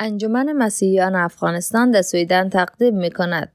انجمن مسیحیان افغانستان در سویدن تقدیم می کند.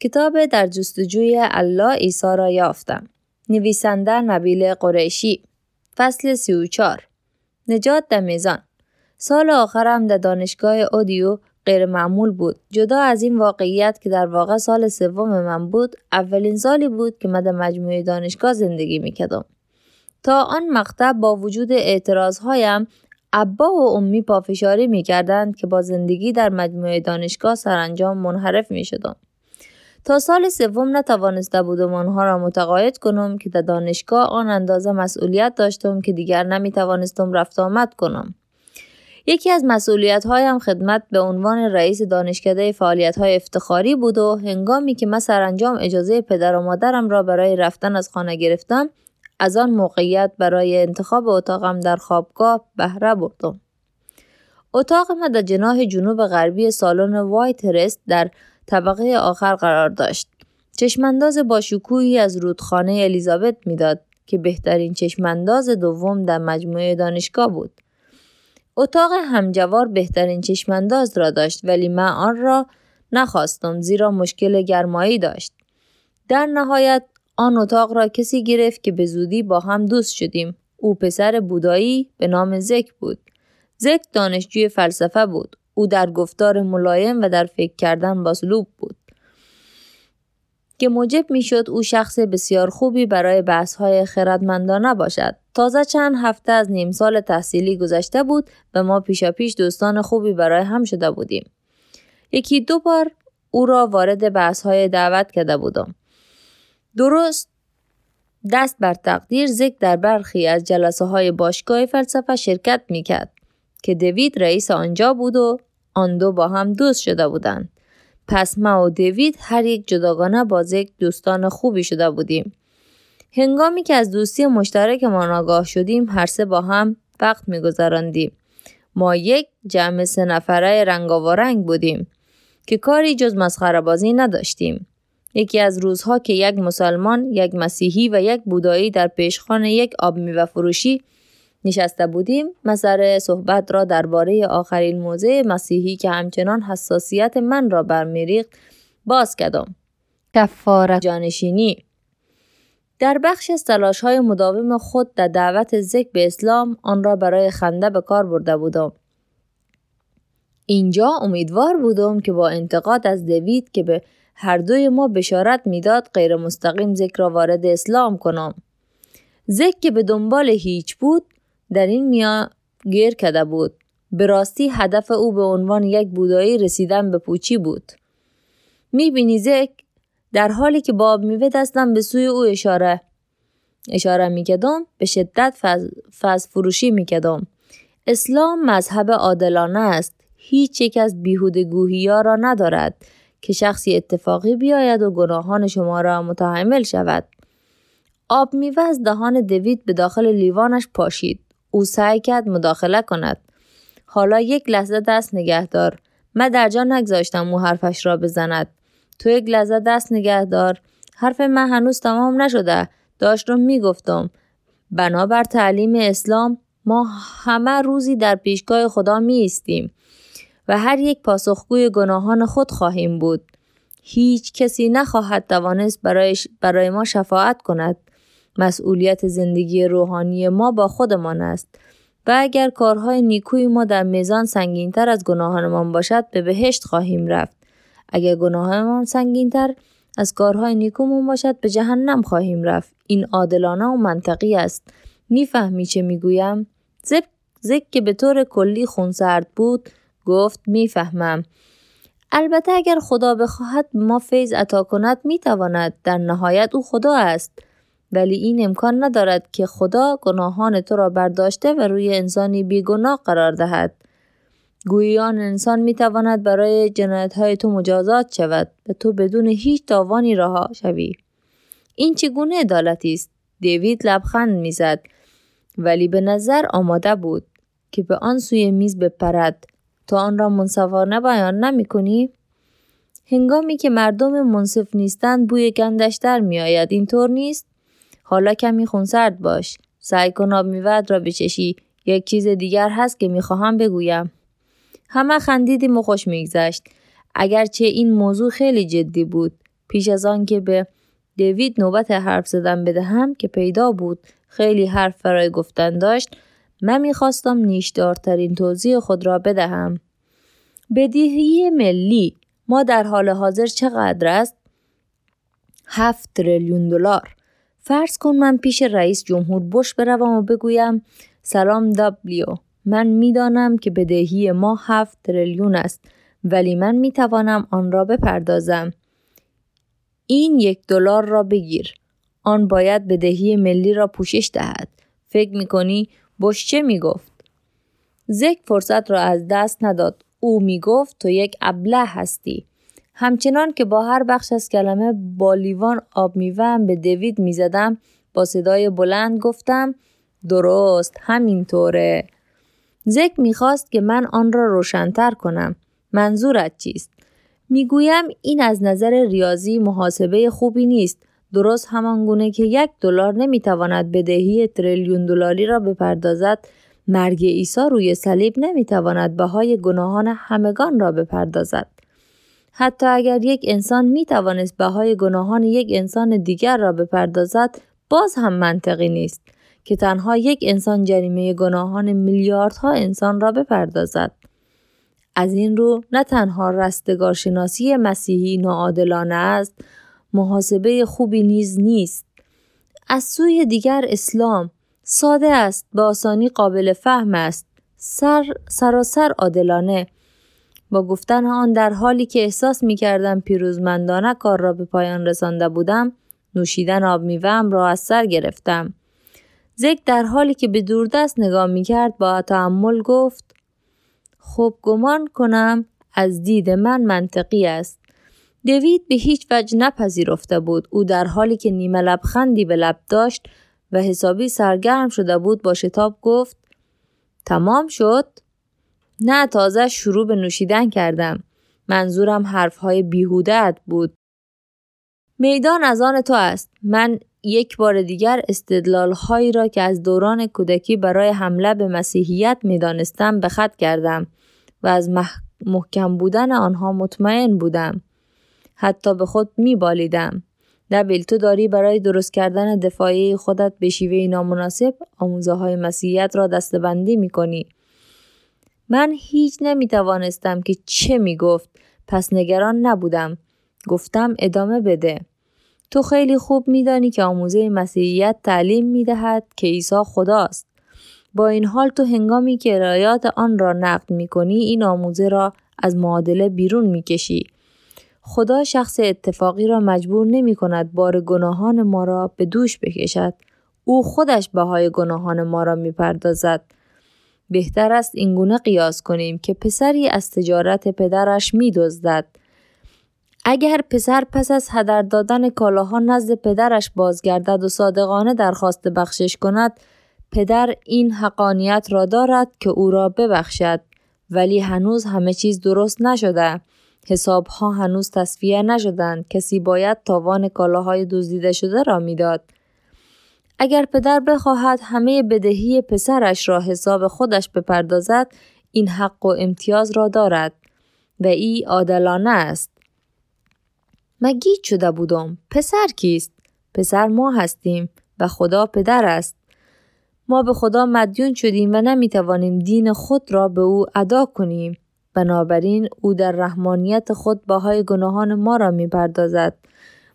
کتاب در جستجوی الله عیسی را یافتم. نویسنده نبیل قریشی فصل 34 نجات در میزان سال آخرم در دانشگاه اودیو غیر معمول بود. جدا از این واقعیت که در واقع سال سوم من بود، اولین سالی بود که من در مجموعه دانشگاه زندگی می کدم. تا آن مقطع با وجود اعتراضهایم ابا و امی پافشاری می کردند که با زندگی در مجموعه دانشگاه سرانجام منحرف می شدم. تا سال سوم نتوانسته بودم آنها را متقاعد کنم که در دانشگاه آن اندازه مسئولیت داشتم که دیگر نمی توانستم رفت آمد کنم. یکی از مسئولیت هایم خدمت به عنوان رئیس دانشکده فعالیت های افتخاری بود و هنگامی که من سرانجام اجازه پدر و مادرم را برای رفتن از خانه گرفتم از آن موقعیت برای انتخاب اتاقم در خوابگاه بهره بردم. اتاق من در جناح جنوب غربی سالن وایت رست در طبقه آخر قرار داشت. چشمانداز با شکوهی از رودخانه الیزابت می‌داد که بهترین چشمانداز دوم در مجموعه دانشگاه بود. اتاق همجوار بهترین چشمانداز را داشت ولی من آن را نخواستم زیرا مشکل گرمایی داشت. در نهایت آن اتاق را کسی گرفت که به زودی با هم دوست شدیم. او پسر بودایی به نام زک بود. زک دانشجوی فلسفه بود. او در گفتار ملایم و در فکر کردن باسلوب بود. که موجب می‌شد او شخص بسیار خوبی برای بحث های خردمندانه باشد. تازه چند هفته از نیم سال تحصیلی گذشته بود و ما پیشا پیش دوستان خوبی برای هم شده بودیم. یکی دو بار او را وارد بحث های دعوت کرده بودم. درست دست بر تقدیر زک در برخی از جلسه های باشگاه فلسفه شرکت می کرد که دوید رئیس آنجا بود و آن دو با هم دوست شده بودند. پس ما و دیوید هر یک جداگانه با زک دوستان خوبی شده بودیم. هنگامی که از دوستی مشترک ما آگاه شدیم هر سه با هم وقت میگذراندیم. ما یک جمع سه نفره رنگاوارنگ بودیم که کاری جز مسخره بازی نداشتیم. یکی از روزها که یک مسلمان، یک مسیحی و یک بودایی در پیشخان یک آب میوه فروشی نشسته بودیم مسئله صحبت را درباره آخرین موضع مسیحی که همچنان حساسیت من را برمیریخت باز کردم کفاره. جانشینی. در بخش از تلاش های مداوم خود در دعوت ذکر به اسلام آن را برای خنده به کار برده بودم. اینجا امیدوار بودم که با انتقاد از دوید که به هر دوی ما بشارت می‌داد غیر مستقیم ذکر را وارد اسلام کنم ذکر که به دنبال هیچ بود در این میا گیر کده بود. به راستی هدف او به عنوان یک بودایی رسیدن به پوچی بود. می‌بینی زک در حالی که باب میوه دستم به سوی او اشاره اشاره میکدم به شدت فز, فز فروشی میکدم. اسلام مذهب عادلانه است. هیچ یک از بیهودگوهی ها را ندارد که شخصی اتفاقی بیاید و گناهان شما را متحمل شود. آب میوه از دهان دوید به داخل لیوانش پاشید. او سعی کرد مداخله کند. حالا یک لحظه دست نگه دار. من در جا نگذاشتم او حرفش را بزند. تو یک لحظه دست نگه دار. حرف من هنوز تمام نشده. داشتم می‌گفتم. بنابر تعلیم اسلام ما همه روزی در پیشگاه خدا می و هر یک پاسخگوی گناهان خود خواهیم بود. هیچ کسی نخواهد توانست برای, برای ما شفاعت کند. مسئولیت زندگی روحانی ما با خودمان است. و اگر کارهای نیکوی ما در میزان سنگینتر از گناهانمان باشد به بهشت خواهیم رفت. اگر گناهانمان سنگینتر از کارهای نیکومون باشد به جهنم خواهیم رفت. این عادلانه و منطقی است. می‌فهمی چه می‌گویم؟ زک که به طور کلی خونسرد بود گفت می‌فهمم البته اگر خدا بخواهد ما فیض عطا کند می‌تواند در نهایت او خدا است ولی این امکان ندارد که خدا گناهان تو را برداشته و روی انسانی بیگناه قرار دهد. گویان انسان می تواند برای جنایت های تو مجازات شود و تو بدون هیچ تاوانی رها شوی. این چگونه عدالتی است؟ دیوید لبخند می‌زد ولی به نظر آماده بود که به آن سوی میز بپرد تا آن را منصفانه بیان نمی کنی؟ هنگامی که مردم منصف نیستند بوی گندش در می آید اینطور نیست؟ حالا کمی خونسرد باش. سعی کن آب را بچشی. یک چیز دیگر هست که می‌خواهم بگویم. همه خندیدیم و خوش میگذشت اگرچه این موضوع خیلی جدی بود پیش از آن که به دیوید نوبت حرف زدن بدهم که پیدا بود خیلی حرف برای گفتن داشت من می‌خواستم نیشدارترین توضیح خود را بدهم بدهی ملی ما در حال حاضر چقدر است؟ هفت تریلیون دلار. فرض کن من پیش رئیس جمهور بش بروم و بگویم سلام دبلیو من می‌دانم که بدهی ما هفت تریلیون است ولی من می‌توانم آن را بپردازم. این یک دلار را بگیر. آن باید بدهی ملی را پوشش دهد. فکر می‌کنی بش چه می‌گفت؟ زک فرصت را از دست نداد. او می‌گفت تو یک ابله هستی. همچنان که با هر بخش از کلمه با لیوان آب میوهم به دوید می‌زدم با صدای بلند گفتم درست همینطوره. زک می‌خواست که من آن را روشنتر کنم. منظورت چیست؟ می‌گویم این از نظر ریاضی محاسبه خوبی نیست. درست همان گونه که یک دلار نمی‌تواند بدهی تریلیون دلاری را بپردازد مرگ عیسی روی صلیب نمی‌تواند بهای گناهان همگان را بپردازد. حتی اگر یک انسان می توانست بهای گناهان یک انسان دیگر را بپردازد باز هم منطقی نیست که تنها یک انسان جریمه گناهان میلیاردها انسان را بپردازد. از این رو نه تنها رستگارشناسی مسیحی ناعادلانه است محاسبه خوبی نیز نیست. از سوی دیگر اسلام ساده است به آسانی قابل فهم است. سر سراسر عادلانه. با گفتن آن در حالی که احساس می کردم پیروزمندانه کار را به پایان رسانده بودم نوشیدن آب میوهم را از سر گرفتم. زک در حالی که به دوردست نگاه می کرد با تعمل گفت خب گمان کنم از دید من منطقی است. دوید به هیچ وجه نپذیرفته بود او در حالی که نیمه لبخندی به لب داشت و حسابی سرگرم شده بود با شتاب گفت تمام شد؟ نه تازه شروع به نوشیدن کردم. منظورم حرفهای بیهودت بود. میدان از آن تو است. من یک بار دیگر استدلال هایی را که از دوران کودکی برای حمله به مسیحیت می‌دانستم به خط کردم و از محکم بودن آنها مطمئن بودم. حتی به خود می بالیدم. نبیل تو داری برای درست کردن دفاعی خودت به شیوه نامناسب آموزه های مسیحیت را دستبندی می کنی. من هیچ نمی توانستم که چه می گفت پس نگران نبودم. گفتم ادامه بده. تو خیلی خوب میدانی که آموزه مسیحیت تعلیم می دهد که عیسی خداست. با این حال تو هنگامی که رایات آن را نقد می کنی این آموزه را از معادله بیرون می کشی. خدا شخص اتفاقی را مجبور نمی کند بار گناهان ما را به دوش بکشد. او خودش بهای گناهان ما را می پردازد. بهتر است اینگونه قیاس کنیم که پسری از تجارت پدرش می دزدد. اگر پسر پس از هدر دادن کالاها نزد پدرش بازگردد و صادقانه درخواست بخشش کند پدر این حقانیت را دارد که او را ببخشد ولی هنوز همه چیز درست نشده حساب ها هنوز تصفیه نشدند. کسی باید تاوان کالاهای دزدیده شده را می‌داد. اگر پدر بخواهد همه بدهی پسرش را حساب خودش بپردازد این حق و امتیاز را دارد. و ای عادلانه است. مگی شده بودم. پسر کیست؟ پسر ما هستیم و خدا پدر است. ما به خدا مدیون شدیم و نمی‌توانیم دین خود را به او ادا کنیم. بنابراین او در رحمانیت خود باهای گناهان ما را می پردازد.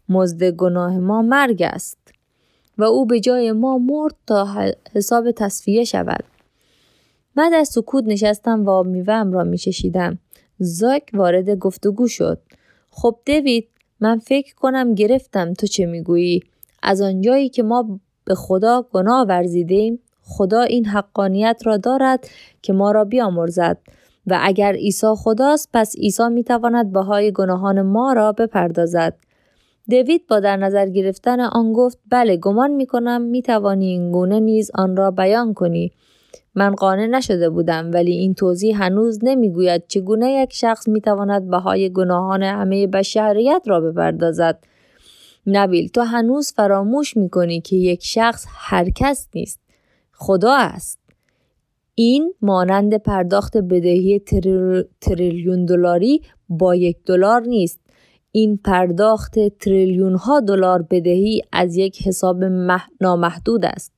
مزد گناه ما مرگ است و او به جای ما مرد تا حساب تصفیه شود. بعد از سکوت نشستم و میوهم را می چشیدم. زاک وارد گفتگو شد. خب دیوید من فکر کنم گرفتم تو چه می‌گویی از آنجایی که ما به خدا گناه ورزیدیم خدا این حقانیت را دارد که ما را بیامرزد و اگر عیسی خداست پس عیسی می تواند بهای گناهان ما را بپردازد. دوید با در نظر گرفتن آن گفت بله گمان می کنم می توانی این گونه نیز آن را بیان کنی. من قانع نشده بودم ولی این توضیح هنوز نمی‌گوید چگونه یک شخص می تواند بهای گناهان همه بشریت را بپردازد. نبیل تو هنوز فراموش می کنی که یک شخص هر کس نیست. خدا است. این مانند پرداخت بدهی تریلیون دلاری با یک دلار نیست. این پرداخت تریلیون ها دلار بدهی از یک حساب نامحدود است.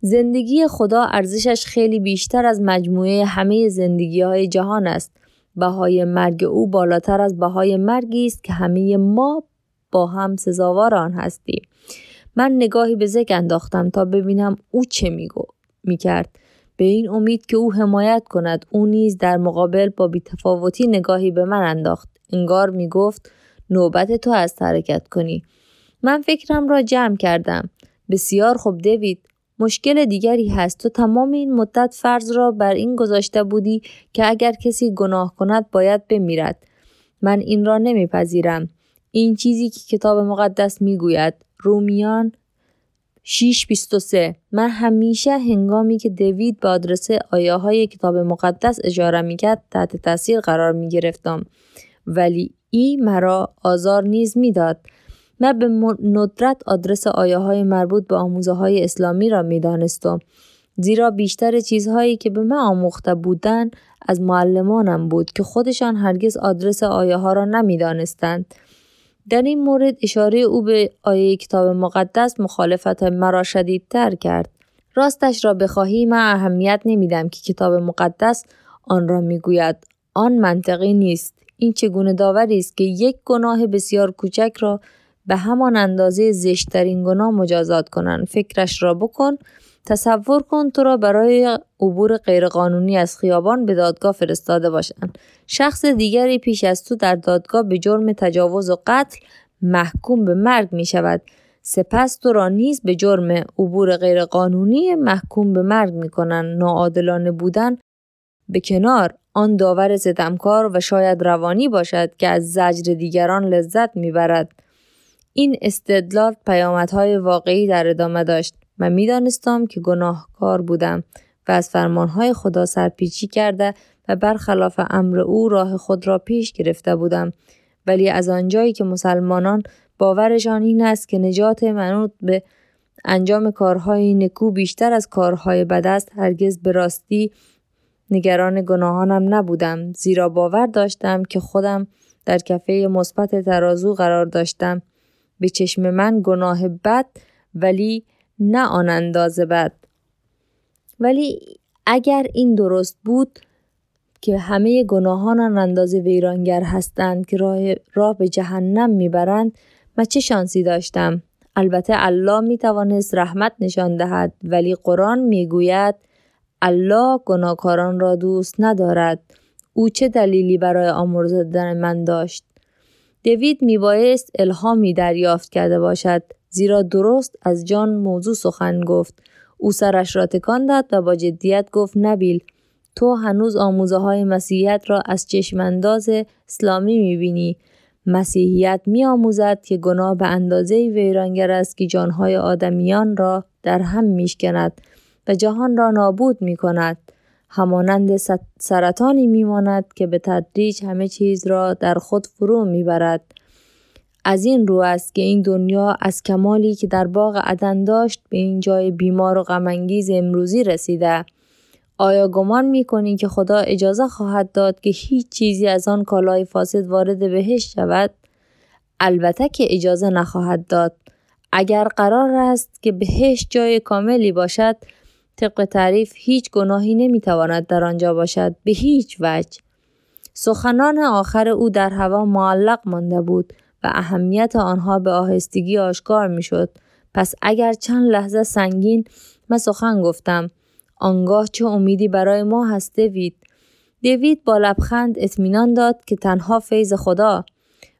زندگی خدا ارزشش خیلی بیشتر از مجموعه همه زندگی های جهان است. بهای مرگ او بالاتر از بهای مرگی است که همه ما با هم سزاوار آن هستیم. من نگاهی به ذکر انداختم تا ببینم او چه میگو می‌کرد. به این امید که او حمایت کند. او نیز در مقابل با بیتفاوتی نگاهی به من انداخت. انگار می‌گفت نوبت تو از حرکت کنی. من فکرم را جمع کردم. بسیار خوب دیوید مشکل دیگری هست. تو تمام این مدت فرض را بر این گذاشته بودی که اگر کسی گناه کند باید بمیرد. من این را نمیپذیرم. این چیزی که کتاب مقدس می‌گوید. رومیان 623 من همیشه هنگامی که دوید به آدرس آیه های کتاب مقدس اجاره می‌کرد تحت تاثیر قرار می گرفتم ولی ای مرا آزار نیز می‌داد من به ندرت آدرس آیه های مربوط به آموزه های اسلامی را می دانستم. زیرا بیشتر چیزهایی که به من آموخته بودند از معلمانم بود که خودشان هرگز آدرس آیه ها را نمی دانستند. در این مورد اشاره او به آیه کتاب مقدس مخالفت مرا شدیدتر کرد. راستش را بخواهی من اهمیت نمیدم که کتاب مقدس آن را می‌گوید آن منطقی نیست این چگونه داوری است که یک گناه بسیار کوچک را به همان اندازه زشتترین گناه مجازات کنند فکرش را بکن تصور کن تو را برای عبور غیرقانونی از خیابان به دادگاه فرستاده باشند شخص دیگری پیش از تو در دادگاه به جرم تجاوز و قتل محکوم به مرگ می شود. سپس تو را نیز به جرم عبور غیرقانونی محکوم به مرگ می کنند ناعادلانه بودن به کنار آن داور ستمکار و شاید روانی باشد که از زجر دیگران لذت می‌برد این استدلال پیامدهای واقعی در ادامه داشت. من می‌دانستم که گناهکار بودم و از فرمانهای خدا سرپیچی کرده و برخلاف امر او راه خود را پیش گرفته بودم. ولی از آنجایی که مسلمانان باورشان این است که نجات منوط به انجام کارهای نکو بیشتر از کارهای بد است هرگز به راستی نگران گناهانم نبودم. زیرا باور داشتم که خودم در کفه مثبت ترازو قرار داشتم. به چشم من گناه بد ولی نه آن اندازه بد. ولی اگر این درست بود که همه گناهان آن اندازه ویرانگر هستند که راه, راه به جهنم می‌برند من چه شانسی داشتم؟ البته الله می توانست رحمت نشان دهد ولی قرآن می‌گوید الله گناهکاران را دوست ندارد. او چه دلیلی برای آمرزیدن من داشت؟ دوید میبایست الهامی دریافت کرده باشد زیرا درست از جان موضوع سخن گفت او سرش را تکان داد و با جدیت گفت نبیل تو هنوز آموزه های مسیحیت را از چشمانداز اسلامی می‌بینی مسیحیت می آموزد که گناه به اندازه ویرانگر است که جانهای آدمیان را در هم میشکند و جهان را نابود می کند. همانند سرطانی میماند که به تدریج همه چیز را در خود فرو می‌برد. از این رو است که این دنیا از کمالی که در باغ عدن داشت به این جای بیمار و غمانگیز امروزی رسیده. آیا گمان می کنی که خدا اجازه خواهد داد که هیچ چیزی از آن کالای فاسد وارد بهشت شود؟ البته که اجازه نخواهد داد. اگر قرار است که بهشت جای کاملی باشد طبق تعریف هیچ گناهی نمی‌تواند در آنجا باشد به هیچ وجه. سخنان آخر او در هوا معلق مانده بود و اهمیت آنها به آهستگی آشکار می‌شد. پس اگر چند لحظه سنگین من سخن گفتم آنگاه چه امیدی برای ما هست دوید؟ دوید با لبخند اطمینان داد که تنها فیض خدا.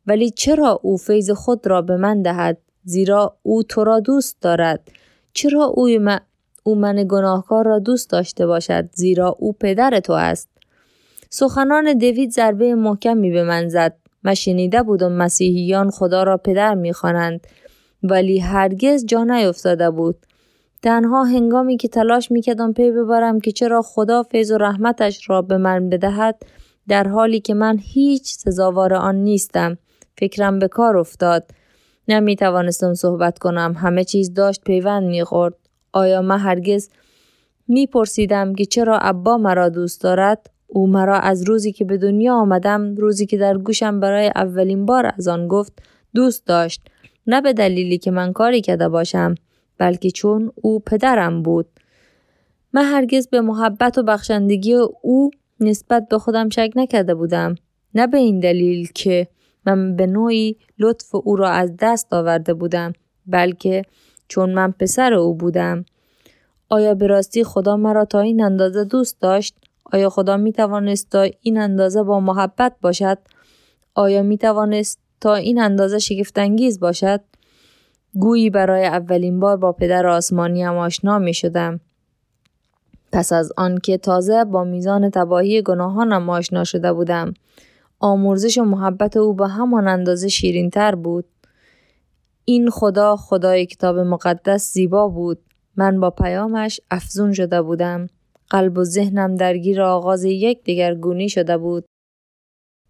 ولی چرا او فیض خود را به من دهد زیرا او تو را دوست دارد؟ چرا او او من گناهکار را دوست داشته باشد زیرا او پدر تو است. سخنان دوید ضربه محکمی به من زد. و شنیده بودم مسیحیان خدا را پدر می‌خوانند ولی هرگز جا نیفتاده بود. تنها هنگامی که تلاش می‌کردم پی ببرم که چرا خدا فیض و رحمتش را به من بدهد در حالی که من هیچ سزاوار آن نیستم. فکرم به کار افتاد. نمی توانستم صحبت کنم. همه چیز داشت پیوند می‌خورد. آیا من هرگز می پرسیدم که چرا ابا مرا دوست دارد؟ او مرا از روزی که به دنیا آمدم روزی که در گوشم برای اولین بار از آن گفت دوست داشت. نه به دلیلی که من کاری کرده باشم بلکه چون او پدرم بود. من هرگز به محبت و بخشندگی او نسبت به خودم شک نکرده بودم. نه به این دلیل که من به نوعی لطف او را از دست آورده بودم بلکه چون من پسر او بودم. آیا به راستی خدا مرا تا این اندازه دوست داشت؟ آیا خدا می توانست تا این اندازه با محبت باشد؟ آیا می توانست تا این اندازه شگفتانگیز باشد؟ گویی برای اولین بار با پدر آسمانی هم آشنا می شدم. پس از آنکه تازه با میزان تباهی گناهانم آشنا شده بودم آمرزش و محبت او به همان اندازه شیرین تر بود. این خدا خدای کتاب مقدس زیبا بود. من با پیامش افزون شده بودم. قلب و ذهنم درگیر آغاز یک گونی شده بود.